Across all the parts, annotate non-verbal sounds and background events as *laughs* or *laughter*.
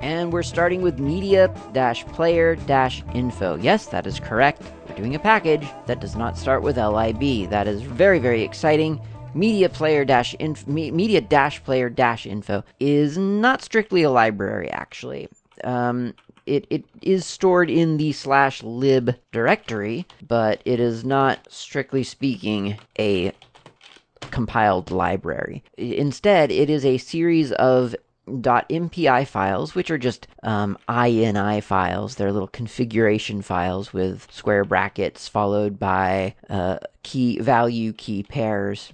And we're starting with media player info. Yes, that is correct. We're doing a package that does not start with lib. That is very, very exciting. Media player dash inf- media player info is not strictly a library, actually. Um, it, it is stored in the slash lib directory, but it is not, strictly speaking, a compiled library. Instead, it is a series of .mpi files, which are just um, ini files. They're little configuration files with square brackets followed by uh, key value key pairs.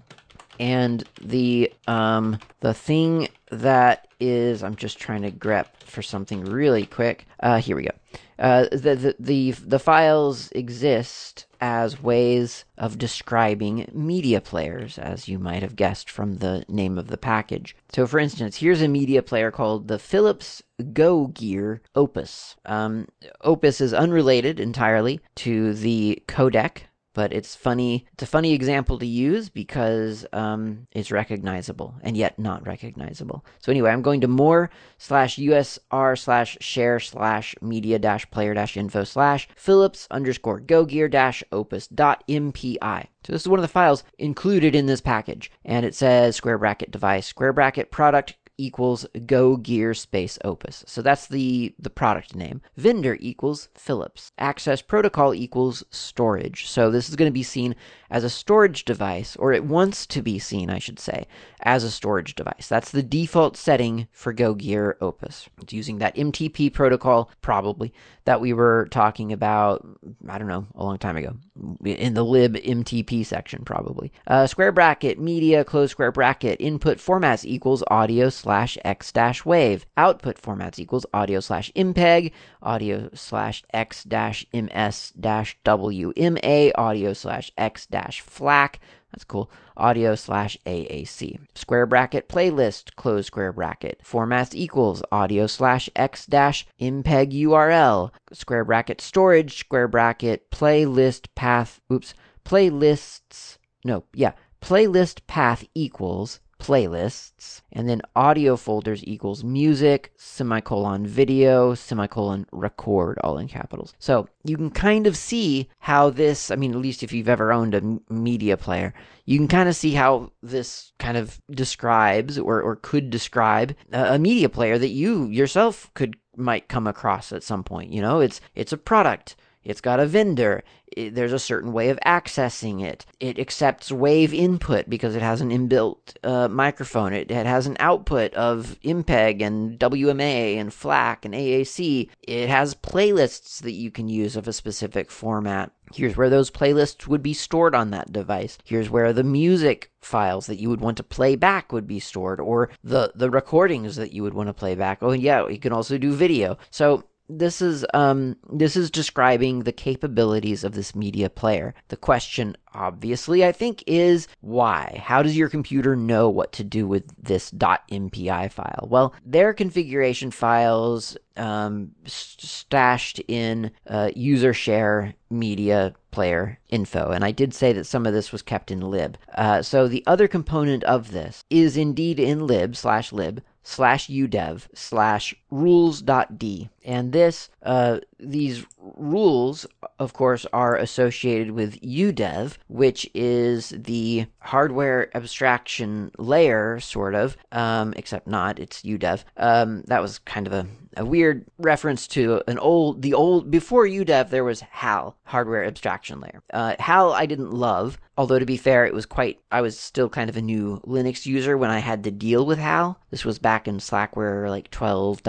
And the um, the thing that is, I'm just trying to grep for something really quick. Uh, here we go. Uh, the, the the the files exist as ways of describing media players, as you might have guessed from the name of the package. So, for instance, here's a media player called the Philips Go Gear Opus. Um, Opus is unrelated entirely to the codec but it's funny. It's a funny example to use because um, it's recognizable and yet not recognizable. So anyway, I'm going to more slash usr slash share slash media dash player dash info slash Philips underscore go gear dash opus dot mpi. So this is one of the files included in this package, and it says square bracket device square bracket product equals Go Gear Space Opus. So that's the, the product name. Vendor equals Philips. Access protocol equals storage. So this is going to be seen as a storage device, or it wants to be seen, I should say, as a storage device. That's the default setting for Go Gear Opus. It's using that MTP protocol, probably, that we were talking about, I don't know, a long time ago, in the lib MTP section, probably. Uh, square bracket, media, close square bracket, input formats equals audio slash x dash wave. Output formats equals audio slash MPEG, audio slash x dash ms dash wma, audio slash x dash FLAC. That's cool. Audio slash AAC. Square bracket playlist, close square bracket. Formats equals audio slash X dash MPEG URL. Square bracket storage, square bracket playlist path. Oops. Playlists. No, yeah. Playlist path equals playlists, and then audio folders equals music, semicolon video, semicolon record, all in capitals. So you can kind of see how this, I mean, at least if you've ever owned a media player, you can kind of see how this kind of describes or, or could describe a, a media player that you yourself could might come across at some point. You know, it's it's a product it's got a vendor. It, there's a certain way of accessing it. It accepts wave input because it has an inbuilt uh, microphone. It, it, has an output of MPEG and WMA and FLAC and AAC. It has playlists that you can use of a specific format. Here's where those playlists would be stored on that device. Here's where the music files that you would want to play back would be stored, or the, the recordings that you would want to play back. Oh, yeah, you can also do video. So this is um, this is describing the capabilities of this media player. The question, obviously, I think, is why? How does your computer know what to do with this .mpi file? Well, their configuration files um, stashed in uh, user share media player info, and I did say that some of this was kept in lib. Uh, so the other component of this is indeed in lib slash lib slash udev slash rules.d. And this, uh, these rules, of course, are associated with udev, which is the hardware abstraction layer, sort of, um, except not. It's udev. Um, that was kind of a, a weird reference to an old, the old, before udev, there was HAL, hardware abstraction layer. Uh, HAL I didn't love, although to be fair, it was quite, I was still kind of a new Linux user when I had to deal with HAL. This was back in Slackware like 12.0,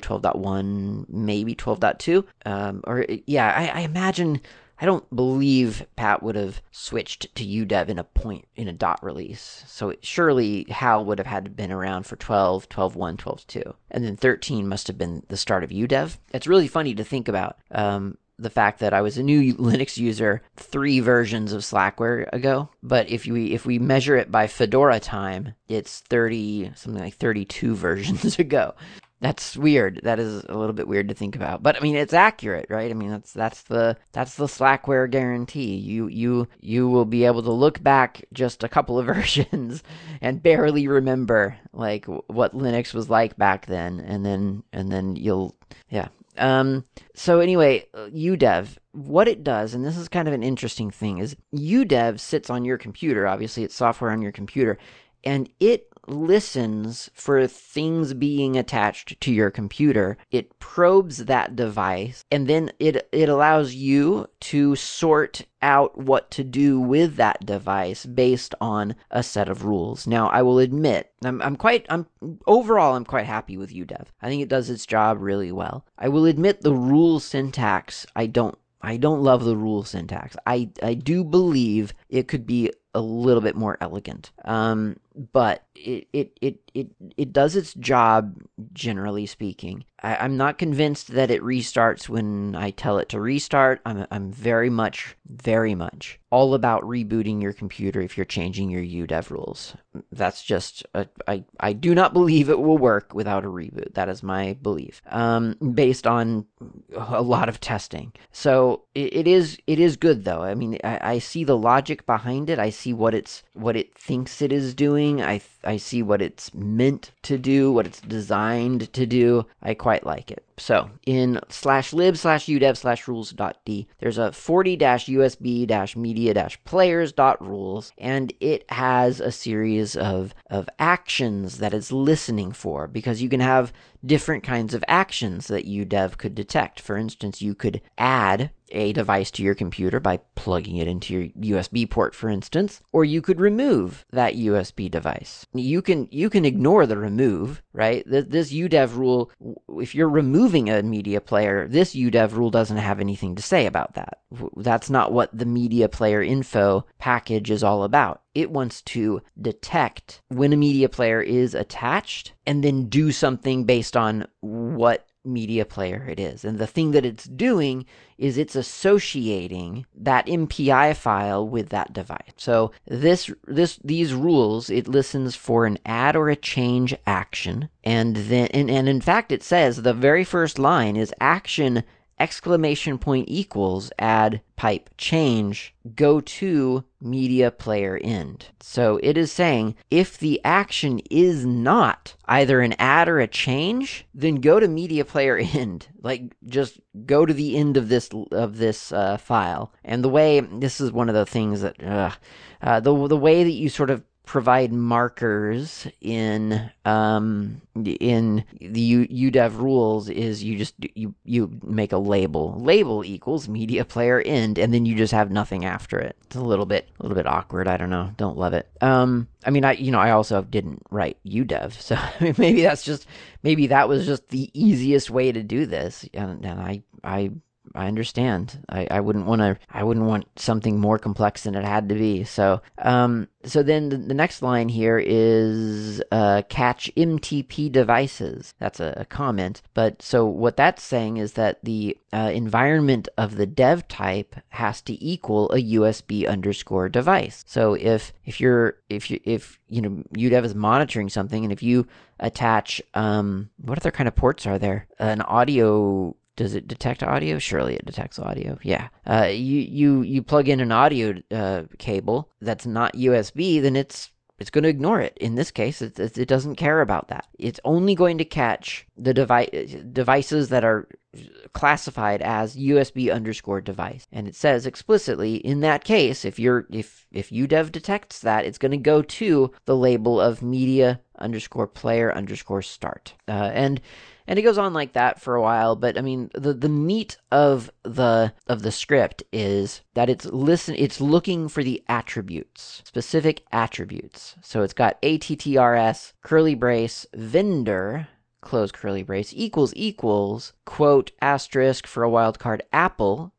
12.1, maybe 12.2. Um, or yeah, I, I imagine I don't believe Pat would have switched to UDEV in a point in a dot release. So surely HAL would have had to been around for 12, 12.1, 12.2. And then 13 must have been the start of UDEV. It's really funny to think about. Um, the fact that I was a new *laughs* Linux user three versions of Slackware ago. But if we if we measure it by Fedora time, it's thirty something like thirty two *laughs* versions ago. That's weird. That is a little bit weird to think about. But I mean it's accurate, right? I mean that's that's the that's the Slackware guarantee. You you you will be able to look back just a couple of *laughs* versions and barely remember like what Linux was like back then and then and then you'll yeah. Um so anyway, UDEV what it does, and this is kind of an interesting thing, is UDEV sits on your computer. Obviously, it's software on your computer, and it listens for things being attached to your computer. It probes that device and then it it allows you to sort out what to do with that device based on a set of rules. Now, I will admit, I'm, I'm quite, I'm overall, I'm quite happy with UDEV. I think it does its job really well. I will admit the rule syntax, I don't I don't love the rule syntax. I, I do believe it could be a little bit more elegant. Um, but it, it, it, it, it does its job, generally speaking. I, am not convinced that it restarts when I tell it to restart. I'm, I'm very much, very much all about rebooting your computer if you're changing your UDEV rules. That's just, a, I, I do not believe it will work without a reboot. That is my belief, um, based on a lot of testing. So it, it is, it is good though. I mean, I, I see the logic behind it. I see what it's, what it thinks it is doing. I, I see what it's meant to do, what it's designed to do. I quite like it. So in slash lib slash udev slash rules dot d, there's a 40 dash USB dash media dash players dot rules, and it has a series of, of actions that it's listening for because you can have different kinds of actions that UDEV could detect. For instance, you could add a device to your computer by plugging it into your USB port, for instance, or you could remove that USB device. You can you can ignore the remove, right? This UDEV rule, if you're removing a media player, this UDEV rule doesn't have anything to say about that. That's not what the media player info package is all about. It wants to detect when a media player is attached and then do something based on what media player it is. And the thing that it's doing is it's associating that MPI file with that device. So this this these rules it listens for an add or a change action and then and, and in fact it says the very first line is action exclamation point equals add pipe change go to media player end. So it is saying if the action is not either an add or a change, then go to media player *laughs* end. Like just go to the end of this of this uh, file. And the way this is one of the things that uh, uh, the the way that you sort of provide markers in um, in the U- UDEV rules is you just you you make a label. Label equals media player end, and then you just have nothing after it. It's a little bit a little bit awkward. I don't know. Don't love it. Um, I mean, I you know I also didn't write UDEV, *laughs* so I mean, maybe that's just maybe that was just the easiest way to do this, and, and I I I understand. I, I wouldn't want to. I wouldn't want something more complex than it had to be. So, um, so then the, the next line here is uh, catch MTP devices. That's a, a, comment. But so what that's saying is that the uh, environment of the dev type has to equal a USB underscore device. So if if you're if you if you know UDEV is monitoring something, and if you attach um, what other kind of ports are there? An audio does it detect audio? Surely it detects audio. Yeah. Uh, you you you plug in an audio uh, cable that's not USB, then it's it's going to ignore it. In this case, it, it doesn't care about that. It's only going to catch the device devices that are classified as USB underscore device. And it says explicitly in that case, if you're if if UDEV detects that, it's going to go to the label of media underscore player underscore start. Uh, and and it goes on like that for a while but i mean the the meat of the of the script is that it's listen it's looking for the attributes specific attributes. So it's got attrs curly brace vendor close curly brace equals equals quote asterisk for a wildcard apple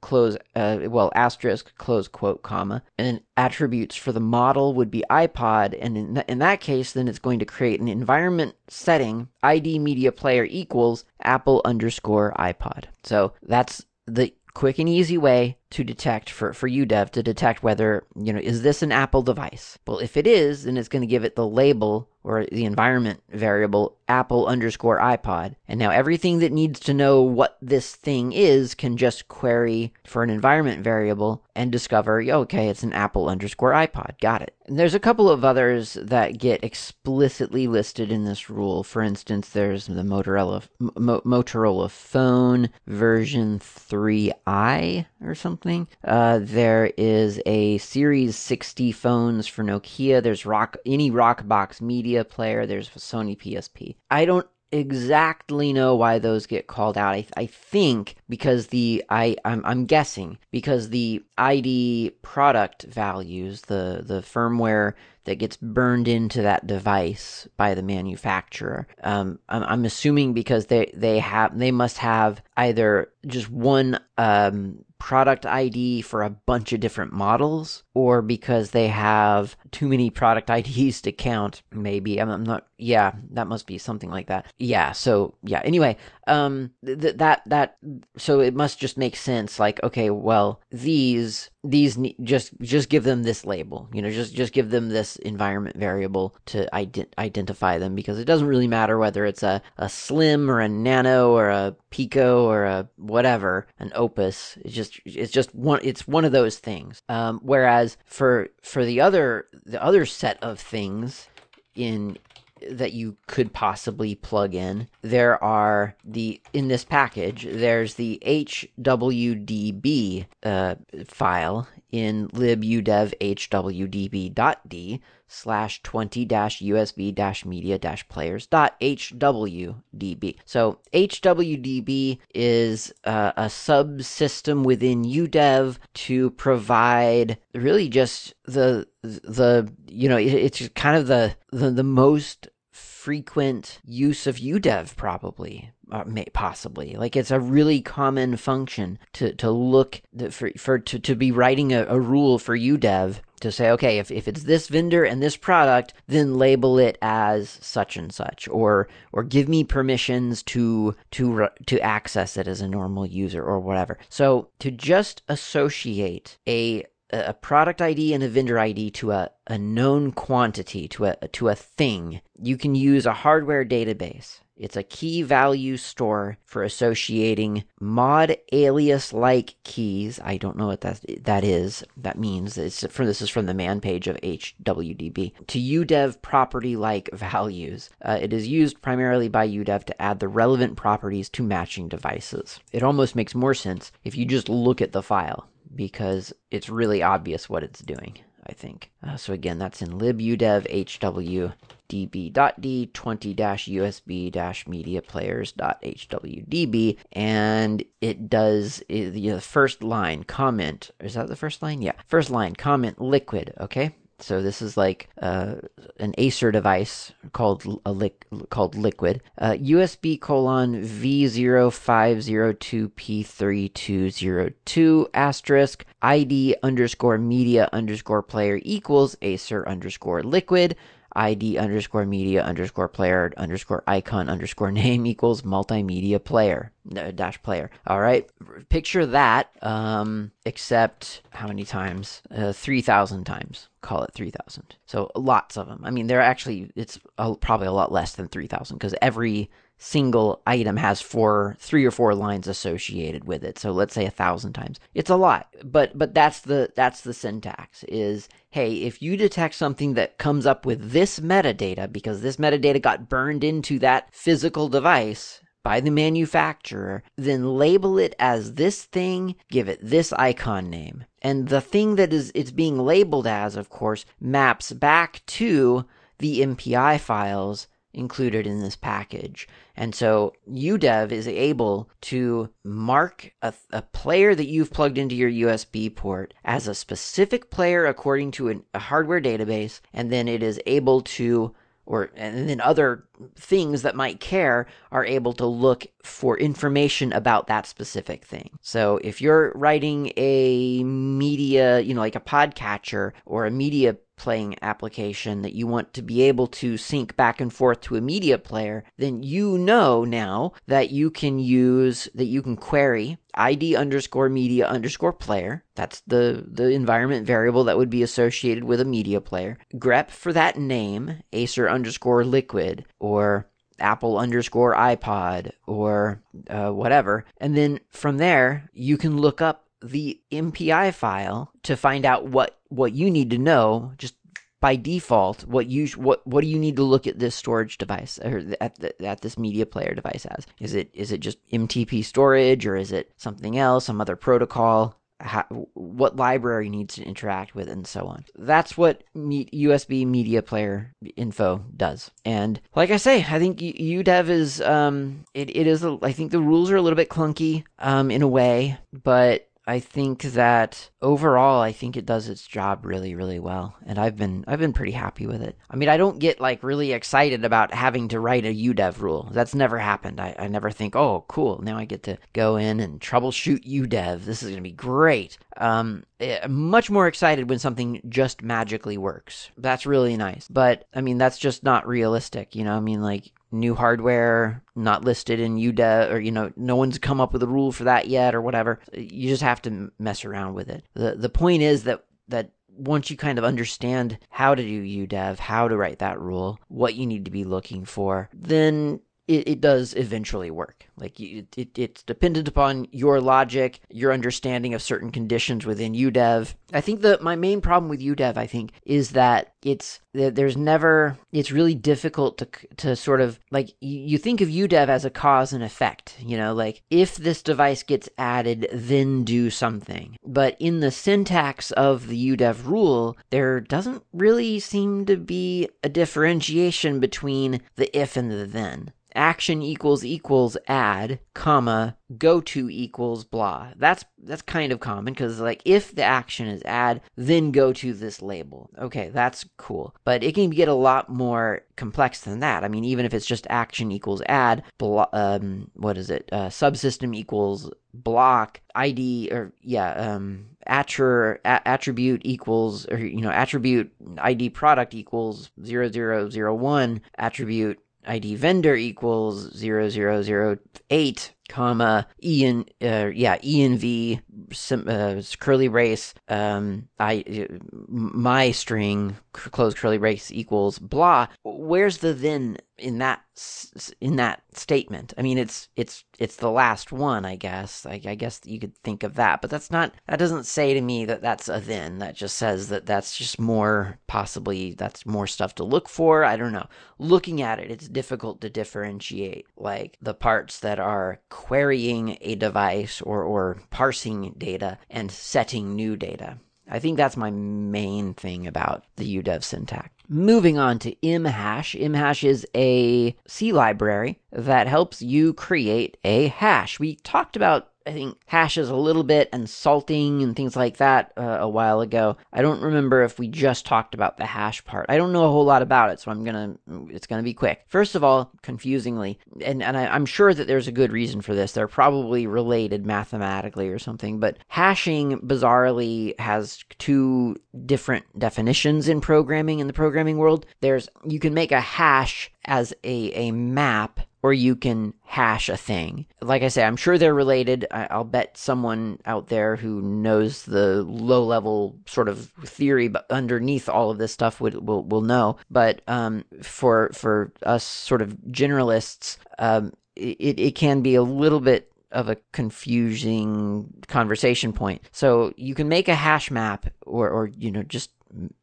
close uh, well asterisk close quote comma and then attributes for the model would be ipod and in, th- in that case then it's going to create an environment setting id media player equals apple underscore ipod. So that's the quick and easy way to detect for, for UDEV to detect whether, you know, is this an Apple device? Well, if it is, then it's going to give it the label or the environment variable Apple underscore iPod. And now everything that needs to know what this thing is can just query for an environment variable and discover, okay, it's an Apple underscore iPod. Got it. And there's a couple of others that get explicitly listed in this rule. For instance, there's the Motorola Motorola phone version 3i or something. Uh, there is a Series 60 phones for Nokia. There's rock any Rockbox media player. There's Sony PSP. I don't exactly know why those get called out. I, I think because the I I'm, I'm guessing because the ID product values the the firmware that gets burned into that device by the manufacturer. Um, I'm, I'm assuming because they they have they must have either just one um, product ID for a bunch of different models or because they have too many product *laughs* IDs to count. Maybe I'm, I'm not. Yeah, that must be something like that. Yeah. So yeah. Anyway, um, th- that that so it must just make sense. Like, okay, well, these these just just give them this label. You know, just just give them this environment variable to ident- identify them because it doesn't really matter whether it's a a slim or a nano or a pico or a whatever, an opus. It's just it's just one. It's one of those things. Um, whereas Whereas for for the other the other set of things in that you could possibly plug in. There are the in this package. There's the hwdb uh, file in libudev hwdb.d slash 20 usb media players dot hwdb. So hwdb is uh, a subsystem within UDEV to provide really just the the you know it's kind of the the, the most frequent use of UDEV probably uh, may, possibly. Like it's a really common function to to look for for to, to be writing a, a rule for UDEV to say okay if, if it's this vendor and this product then label it as such and such or or give me permissions to to to access it as a normal user or whatever. So to just associate a a product ID and a vendor ID to a, a known quantity, to a, to a thing, you can use a hardware database. It's a key value store for associating mod alias like keys. I don't know what that that is. That means it's from this is from the man page of HWDB to UDEV property like values. Uh, it is used primarily by UDEV to add the relevant properties to matching devices. It almost makes more sense if you just look at the file because it's really obvious what it's doing, I think. Uh, so again, that's in libudev hw db.d 20-usb media and it does the first line comment. Is that the first line? Yeah. First line comment liquid okay so this is like uh, an Acer device called a lic- called Liquid. Uh, USB colon V0502P3202 asterisk ID underscore media underscore player equals Acer underscore Liquid ID underscore media underscore player underscore icon underscore *laughs* name equals multimedia player dash player. All right. Picture that, um, except how many times? Uh, 3,000 times. Call it 3,000. So lots of them. I mean, they're actually, it's a, probably a lot less than 3,000 because every single item has four, three or four lines associated with it. So let's say a thousand times. It's a lot, but but that's the that's the syntax. Is hey, if you detect something that comes up with this metadata because this metadata got burned into that physical device by the manufacturer, then label it as this thing, give it this icon name. And the thing that is it's being labeled as, of course, maps back to the MPI files included in this package. And so UDEV is able to mark a, a, player that you've plugged into your USB port as a specific player according to an, a hardware database, and then it is able to or and then other things that might care are able to look for information about that specific thing. So if you're writing a media, you know, like a podcatcher or a media playing application that you want to be able to sync back and forth to a media player, then you know now that you can use, that you can query id underscore media underscore player. That's the, the environment variable that would be associated with a media player. grep for that name, Acer underscore liquid, or Apple underscore iPod or uh, whatever. And then from there, you can look up the MPI file to find out what, what you need to know just by default what you what what do you need to look at this storage device or at the, at this media player device as is it is it just MTP storage or is it something else some other protocol how, what library needs to interact with, and so on. That's what me- USB media player info does. And like I say, I think UDEV is um, it, it is. I think the rules are a little bit clunky um, in a way, but I think that overall, I think it does its job really, really well, and I've been I've been pretty happy with it. I mean, I don't get like really excited about having to write a UDEV rule. That's never happened. I, I never think, oh, cool, now I get to go in and troubleshoot UDEV. This is going to be great. Um, eh, much more excited when something just magically works. That's really nice. But I mean, that's just not realistic. You know, I mean, like new hardware not listed in UDEV or you know no one's come up with a rule for that yet or whatever. You just have to mess around with it. The the point is that that once you kind of understand how to do UDEV, how to write that rule, what you need to be looking for, then it, it does eventually work. Like you, it, it's dependent upon your logic, your understanding of certain conditions within UDEV. I think that my main problem with UDEV, I think, is that it's there's never it's really difficult to to sort of like you think of UDEV as a cause and effect. You know, like if this device gets added, then do something. But in the syntax of the UDEV rule, there doesn't really seem to be a differentiation between the if and the then action equals equals add, comma, go to equals blah. That's that's kind of common because like if the action is add, then go to this label. Okay, that's cool. But it can get a lot more complex than that. I mean, even if it's just action equals add, blah, um, what is it? Uh, subsystem equals block id or yeah um attr- attribute equals or you know attribute id product equals 0001 attribute ID vendor equals 0008 comma en uh, yeah env uh, curly brace um i my string close curly brace equals blah. Where's the then in that in that statement. I mean it's it's it's the last one i guess. I, I guess you could think of that but that's not that doesn't say to me that that's a then. That just says that that's just more possibly that's more stuff to look for. I don't know. Looking at it it's difficult to differentiate like the parts that are querying a device or, or parsing data and setting new data. I think that's my main thing about the UDEV syntax. Moving on to mhash. Mhash is a C library that helps you create a hash. We talked about I think hashes a little bit and salting and things like that uh, a while ago. I don't remember if we just talked about the hash part. I don't know a whole lot about it, so I'm gonna it's gonna be quick. First of all, confusingly, and and I, I'm sure that there's a good reason for this. They're probably related mathematically or something, but hashing bizarrely has two different definitions in programming in the programming world. There's you can make a hash as a, a map or you can hash a thing. Like I say, I'm sure they're related. I'll bet someone out there who knows the low level sort of theory but underneath all of this stuff would, will, will know. But um, for for us sort of generalists, um, it, it can be a little bit of a confusing conversation point. So you can make a hash map or, or you know, just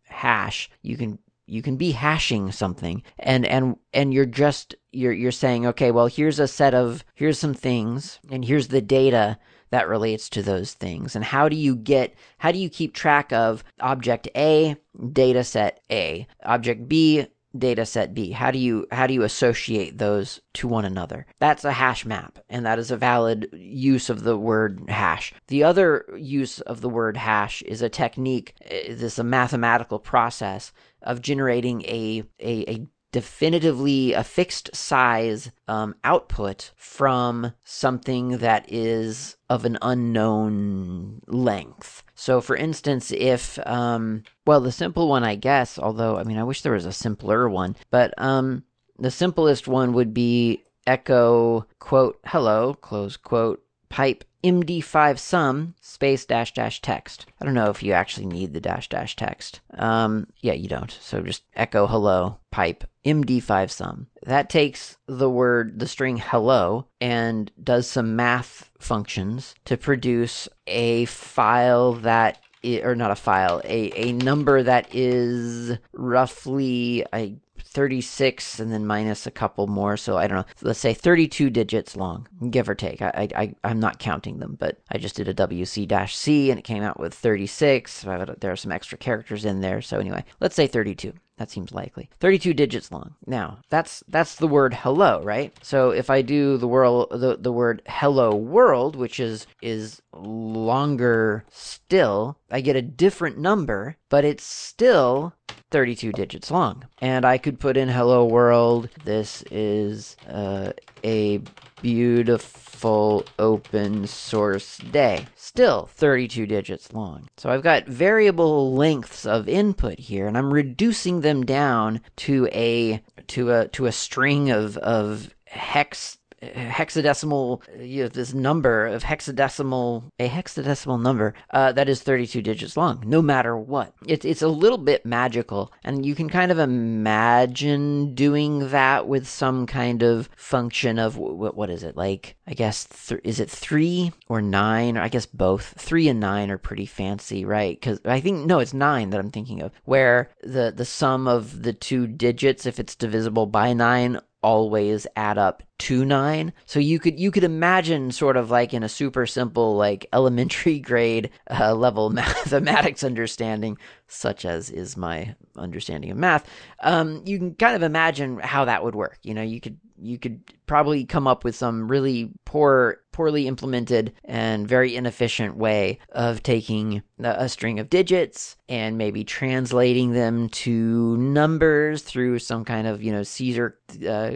hash. You can you can be hashing something and and and you're just you're you're saying okay well here's a set of here's some things and here's the data that relates to those things. And how do you get how do you keep track of object A data set A? Object B data set B? How do you how do you associate those to one another? That's a hash map, and that is a valid use of the word hash. The other use of the word hash is a technique, eh, this is a mathematical process of generating a a, a definitively a fixed size um, output from something that is of an unknown length. So, for instance, if, um, well, the simple one, I guess, although, I mean, I wish there was a simpler one, but um, the simplest one would be echo, quote, hello, close quote, pipe md5 sum space dash dash text. I don't know if you actually need the dash dash text. Um, yeah, you don't. So just echo hello pipe md5 sum. That takes the word, the string hello, and does some math functions to produce a file that or not a file, a, a number that is roughly, I 36 and then minus a couple more. So I don't know. Let's say 32 digits long, give or take. I, I, I'm not counting them, but I just did a WC C and it came out with 36. There are some extra characters in there. So anyway, let's say 32. That seems likely. 32 digits long. Now, that's that's the word hello, right? So if I do the world the, the word hello world, which is is longer still, I get a different number, but it's still 32 digits long. And I could put in hello world. This is uh, a beautiful open source day. Still 32 digits long. So I've got variable lengths of input here and I'm reducing them down to a to a to a string of of hex hexadecimal you know, this number of hexadecimal a hexadecimal number uh, that is 32 digits long no matter what. It's it's a little bit magical and you can kind of imagine doing that with some kind of function of what what is it like i guess th- is it 3 or 9 or i guess both? 3 and 9 are pretty fancy right? Cuz i think no it's 9 that i'm thinking of where the the sum of the two digits if it's divisible by 9 always add up to 9 so you could you could imagine sort of like in a super simple like elementary *laughs* grade uh, level *laughs* mathematics understanding such as is my understanding of math um, you can kind of imagine how that would work. You know you could you could probably come up with some really poor, poorly implemented and very inefficient way of taking a string of digits and maybe translating them to numbers through some kind of you know Caesar uh,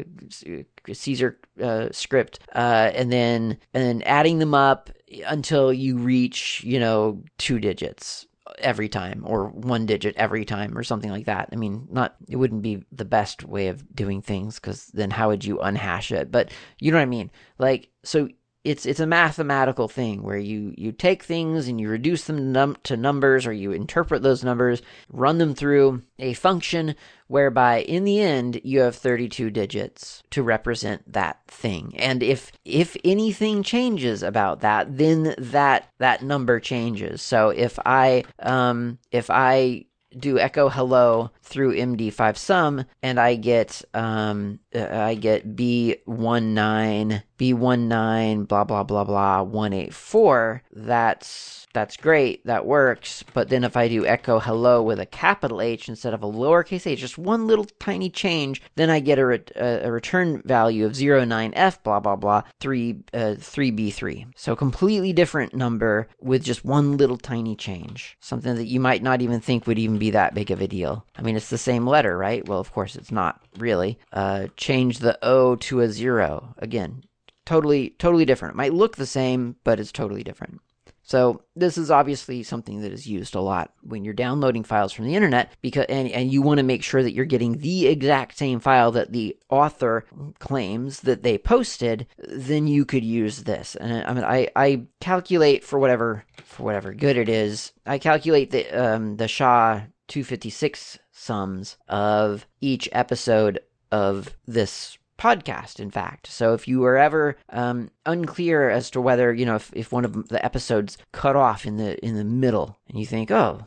Caesar uh, script, uh, and then and then adding them up until you reach you know two digits every time or one digit every time or something like that. I mean, not it wouldn't be the best way of doing things cuz then how would you unhash it? But you know what I mean? Like so it's it's a mathematical thing where you you take things and you reduce them num- to numbers or you interpret those numbers, run them through a function whereby in the end you have 32 digits to represent that thing. And if if anything changes about that, then that that number changes. So if I um if I do echo hello through MD5 sum and I get um I get B19 B19 blah blah blah blah 184 that's that's great that works. But then if I do echo hello with a capital H instead of a lowercase h just one little tiny change then I get a, a return value of 09F blah blah blah 3 uh, 3B3 so completely different number with just one little tiny change. Something that you might not even think would even be that big of a deal. I mean it's the same letter right well of course it's not really uh, change the O to a zero. Again, totally, totally different. It might look the same, but it's totally different. So this is obviously something that is used a lot when you're downloading files from the internet because and, and you want to make sure that you're getting the exact same file that the author claims that they posted, then you could use this. And I mean I, I calculate for whatever for whatever good it is. I calculate the um, the SHA 256 sums of each episode of this podcast in fact. So if you are ever um, unclear as to whether you know if, if one of the episodes cut off in the in the middle and you think oh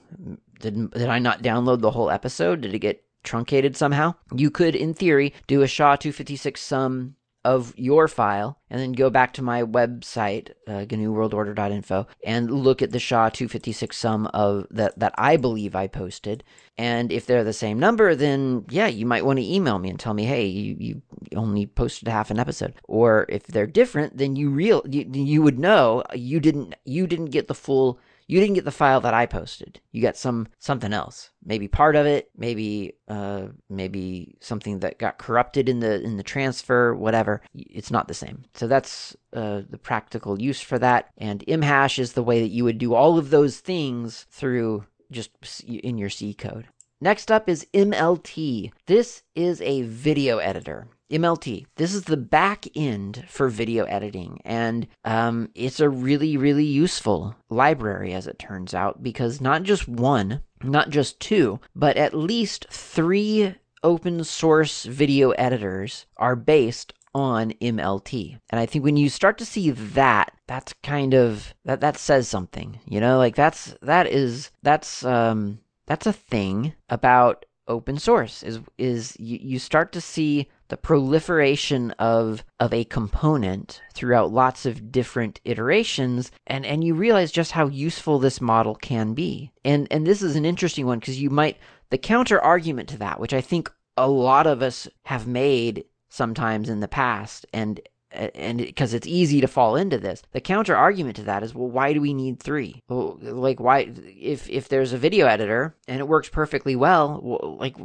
did, did i not download the whole episode? Did it get truncated somehow? You could in theory do a sha 256 sum of your file and then go back to my website, uh, GNUWorldOrder.info, and look at the SHA 256 sum of that that I believe I posted. And if they're the same number, then yeah, you might want to email me and tell me, hey, you, you only posted half an episode. Or if they're different, then you real you, you would know you didn't you didn't get the full you didn't get the file that I posted. You got some something else. Maybe part of it, maybe uh maybe something that got corrupted in the in the transfer, whatever. It's not the same. So that's uh, the practical use for that. And mhash is the way that you would do all of those things through just in your C code. Next up is MLT. This is a video editor. MLT. This is the back end for video editing, and um, it's a really, really useful library as it turns out because not just one, not just two, but at least three open source video editors are based on MLT. And I think when you start to see that, that's kind of that that says something. You know, like that's that is that's um that's a thing about open source is is you, you start to see the proliferation of of a component throughout lots of different iterations and and you realize just how useful this model can be. And and this is an interesting one because you might the counter argument to that which i think a lot of us have made sometimes in the past and and because it's easy to fall into this. The counter argument to that is well why do we need three? Well, like why if if there's a video editor and it works perfectly well like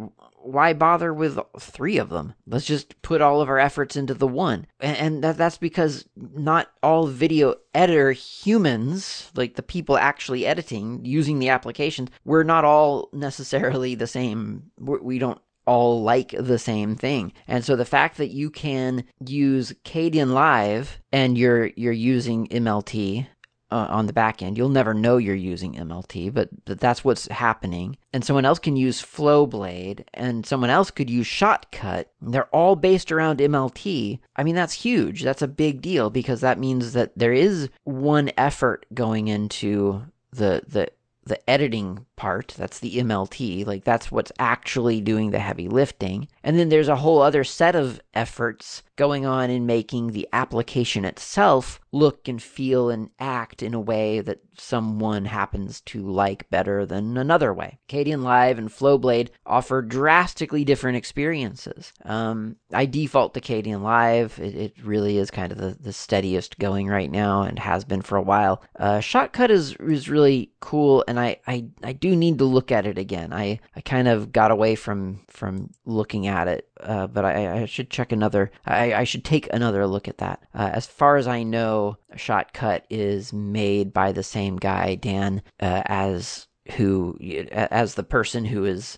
why bother with three of them? Let's just put all of our efforts into the one. And, and that, that's because not all video editor humans like the people actually editing using the applications we're not all necessarily the same. We do not all like the same thing. And so the fact that you can use Kdenlive and you're you're using MLT uh, on the back end, you'll never know you're using MLT, but, but that's what's happening. And someone else can use Flowblade, and someone else could use Shotcut. They're all based around MLT. I mean, that's huge. That's a big deal because that means that there is one effort going into the the the editing part, that's the MLT, like that's what's actually doing the heavy lifting. And then there's a whole other set of efforts going on in making the application itself look and feel and act in a way that someone happens to like better than another way. Kdenlive and Flowblade offer drastically different experiences. Um, I default to Kdenlive. It, it, really is kind of the, the steadiest going right now and has been for a while. Uh, Shotcut is, is really cool, and I, I, I do need to look at it again. I, I kind of got away from, from looking at it uh, but I, I, should check another. I, I, should take another look at that. Uh, as far as I know, Shotcut is made by the same guy, Dan, uh, as who as the person who is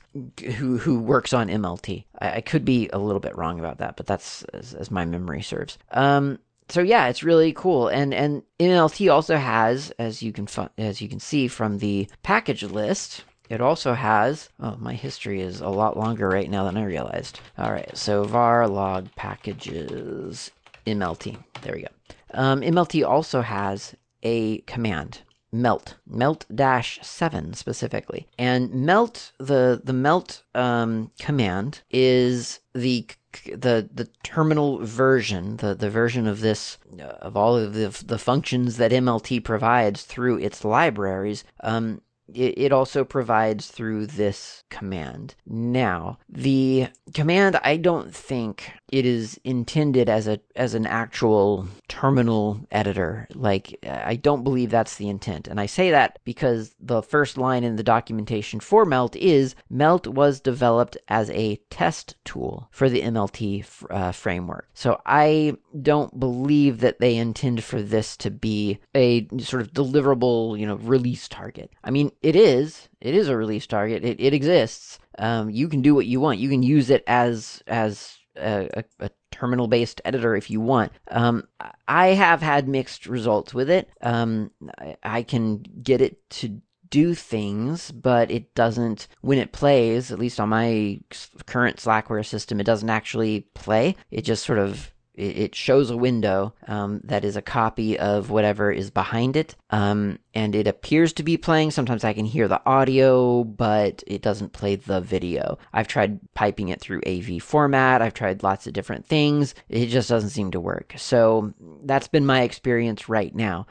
who who works on MLT. I, I could be a little bit wrong about that, but that's as, as my memory serves. Um, so yeah, it's really cool, and and MLT also has, as you can as you can see from the package list, it also has, oh, my history is a lot longer right now than I realized. All right, so var log packages MLT. There we go. Um, MLT also has a command melt melt dash 7 specifically and melt the the melt um, command is the the the terminal version the the version of this uh, of all of the the functions that MLT provides through its libraries um, it, also provides through this command. Now, the command I don't think it is intended as a as an actual terminal editor. Like I don't believe that's the intent. And I say that because the first line in the documentation for Melt is Melt was developed as a test tool for the MLT uh, framework. So I don't believe that they intend for this to be a sort of deliverable, you know, release target. I mean, it is. It is a release target. It, it exists. Um, you can do what you want. You can use it as as a, a, terminal based editor if you want. Um, I have had mixed results with it. Um, I, I can get it to do things, but it doesn't, when it plays, at least on my current Slackware system, it doesn't actually play. It just sort of it shows a window um, that is a copy of whatever is behind it, um, and it appears to be playing. Sometimes I can hear the audio, but it doesn't play the video. I've tried piping it through AV format. I've tried lots of different things. It just doesn't seem to work. So that's been my experience right now.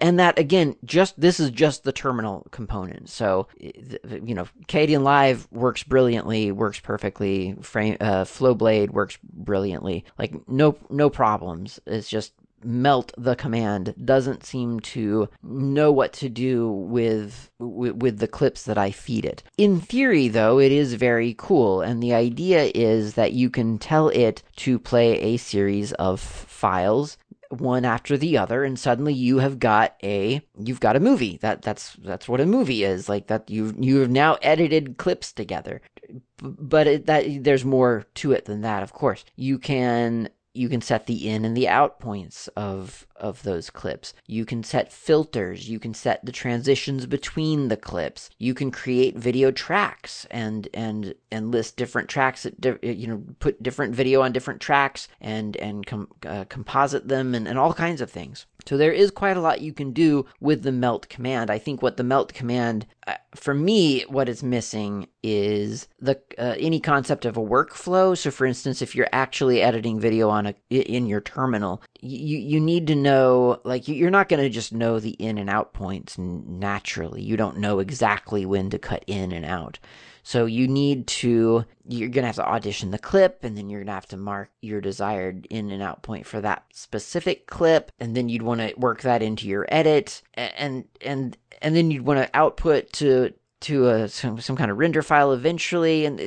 And that again, just this is just the terminal component. So you know, Cadian Kdenlive works brilliantly, works perfectly. Frame uh, Flowblade works brilliantly. Like no no problems. It's just melt the command doesn't seem to know what to do with, with, with the clips that I feed it. In theory though, it is very cool and the idea is that you can tell it to play a series of files one after the other and suddenly you have got a you've got a movie. That that's that's what a movie is like that you you have now edited clips together. But it, that there's more to it than that of course. You can you can set the in and the out points of of those clips. You can set filters, you can set the transitions between the clips. You can create video tracks and and and list different tracks that you know put different video on different tracks and and com- uh, composite them and, and all kinds of things. So there is quite a lot you can do with the melt command. I think what the melt command, uh, for me, what it's missing is the uh, any concept of a workflow. So, for instance, if you're actually editing video on a in your terminal, you you need to know like you're not going to just know the in and out points naturally. You don't know exactly when to cut in and out. So you need to, you're going to have to audition the clip and then you're going to have to mark your desired in and out point for that specific clip. And then you'd want to work that into your edit and, and, and then you'd want to output to, to a, some, some kind of render file eventually. And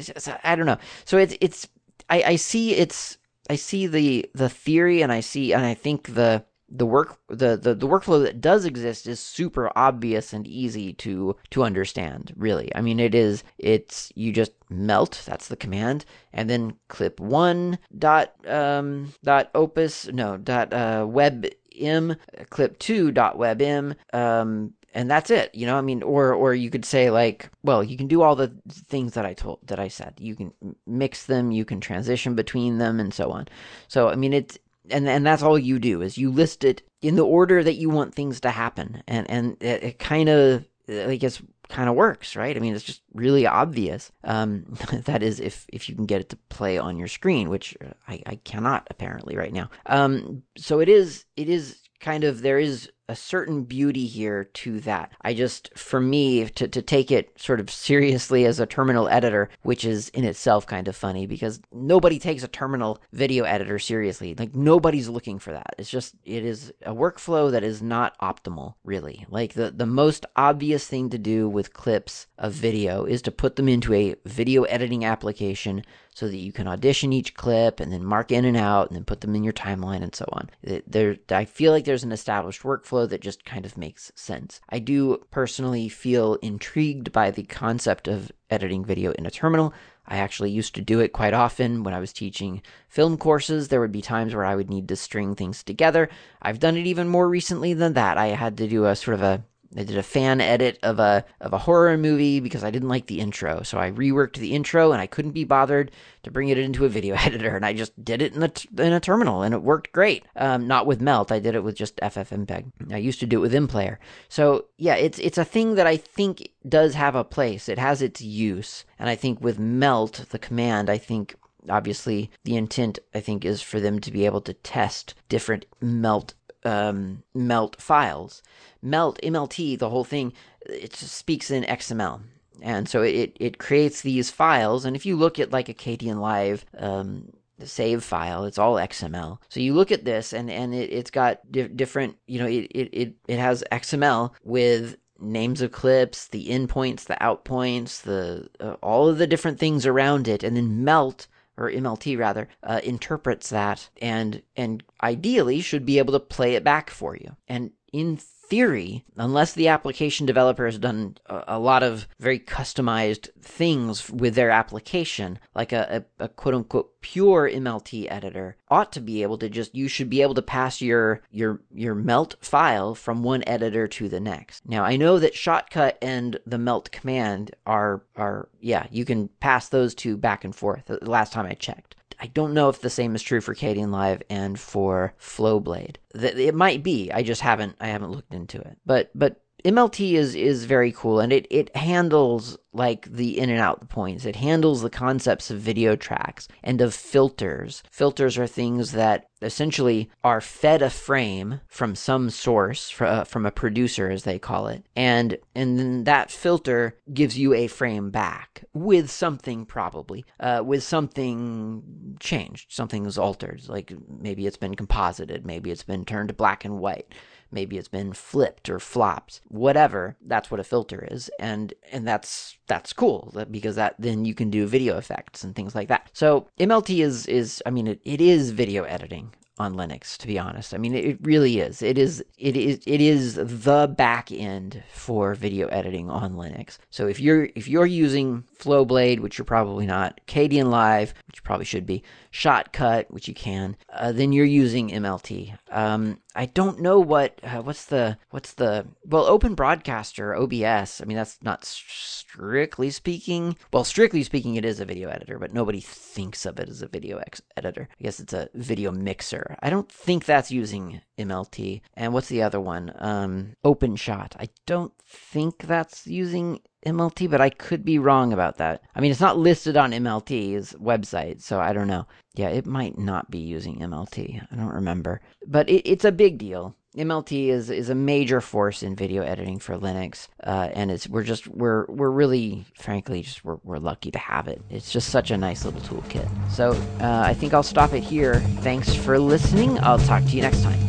I don't know. So it's, it's, I, I see it's, I see the, the theory and I see, and I think the, the work the, the the workflow that does exist is super obvious and easy to to understand really. I mean it is it's you just melt that's the command and then clip one dot um dot opus no dot uh web im clip two dot webm um and that's it you know i mean or or you could say like well you can do all the things that i told that i said. You can mix them you can transition between them and so on. So i mean it's and and that's all you do is you list it in the order that you want things to happen. And and it, it kind of i guess kind of works right? I mean it's just really obvious um, *laughs* that is if if you can get it to play on your screen which i, I cannot apparently right now. Um, so it is it is kind of there is a certain beauty here to that. I just, for me, to, to take it sort of seriously as a terminal editor, which is in itself kind of funny because nobody takes a terminal video editor seriously. Like, nobody's looking for that. It's just, it is a workflow that is not optimal, really. Like, the, the most obvious thing to do with clips of video is to put them into a video editing application so that you can audition each clip and then mark in and out and then put them in your timeline and so on. There, I feel like there's an established workflow that just kind of makes sense. I do personally feel intrigued by the concept of editing video in a terminal. I actually used to do it quite often when I was teaching film courses. There would be times where I would need to string things together. I've done it even more recently than that. I had to do a sort of a I did a fan edit of a of a horror movie because I didn't like the intro. So I reworked the intro and I couldn't be bothered to bring it into a video *laughs* editor and I just did it in a in a terminal and it worked great. Um, not with Melt, I did it with just FFmpeg. I used to do it with MPlayer. So yeah, it's it's a thing that I think does have a place. It has its use, and I think with Melt, the command, I think obviously the intent I think is for them to be able to test different Melt um, melt files. Melt, MLT, the whole thing, it speaks in XML. And so it, it creates these files. And if you look at like a Kdenlive um, save file, it's all XML. So you look at this and, and it, it's got di- different, you know, it, it, it, it has XML with names of clips, the in points, the out points, the uh, all of the different things around it, and then melt or MLT rather, uh, interprets that and and ideally should be able to play it back for you. And in theory, unless the application developer has done a, lot of very customized things with their application, like a, a, a, quote unquote pure MLT editor, ought to be able to just you should be able to pass your your your melt file from one editor to the next. Now I know that Shotcut and the melt command are are yeah, you can pass those two back and forth. Last time I checked. I don't know if the same is true for Kdenlive and for Flowblade. It might be. I just haven't I haven't looked into it. But but MLT is is very cool and it it handles like the in and out points. It handles the concepts of video tracks and of filters. Filters are things that essentially are fed a frame from some source uh, from a producer as they call it and and then that filter gives you a frame back with something probably uh, with something changed something is altered like maybe it's been composited maybe it's been turned black and white maybe it's been flipped or flopped whatever that's what a filter is and and that's that's cool because that then you can do video effects and things like that so mlt is is i mean it, it is video editing on Linux, to be honest. I mean, it really is. It is. It is. It is the back end for video editing on Linux. So if you're if you're using Flowblade, which you're probably not, Kdenlive, Live, which you probably should be, Shotcut, which you can, uh, then you're using MLT. Um, I don't know what uh, what's the what's the well Open Broadcaster OBS. I mean that's not strictly speaking. Well, strictly speaking, it is a video editor, but nobody thinks of it as a video ex- editor. I guess it's a video mixer. I don't think that's using MLT. And what's the other one? Um, OpenShot. I don't think that's using MLT, but I could be wrong about that. I mean, it's not listed on MLT's website, so I don't know. Yeah, it might not be using MLT. I don't remember. But it, it's a big deal. MLT is is a major force in video editing for Linux, uh, and it's we're just we're we're really frankly just we're, we're lucky to have it. It's just such a nice little toolkit. So uh, I think I'll stop it here. Thanks for listening. I'll talk to you next time.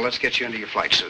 Let's get you into your flight suit.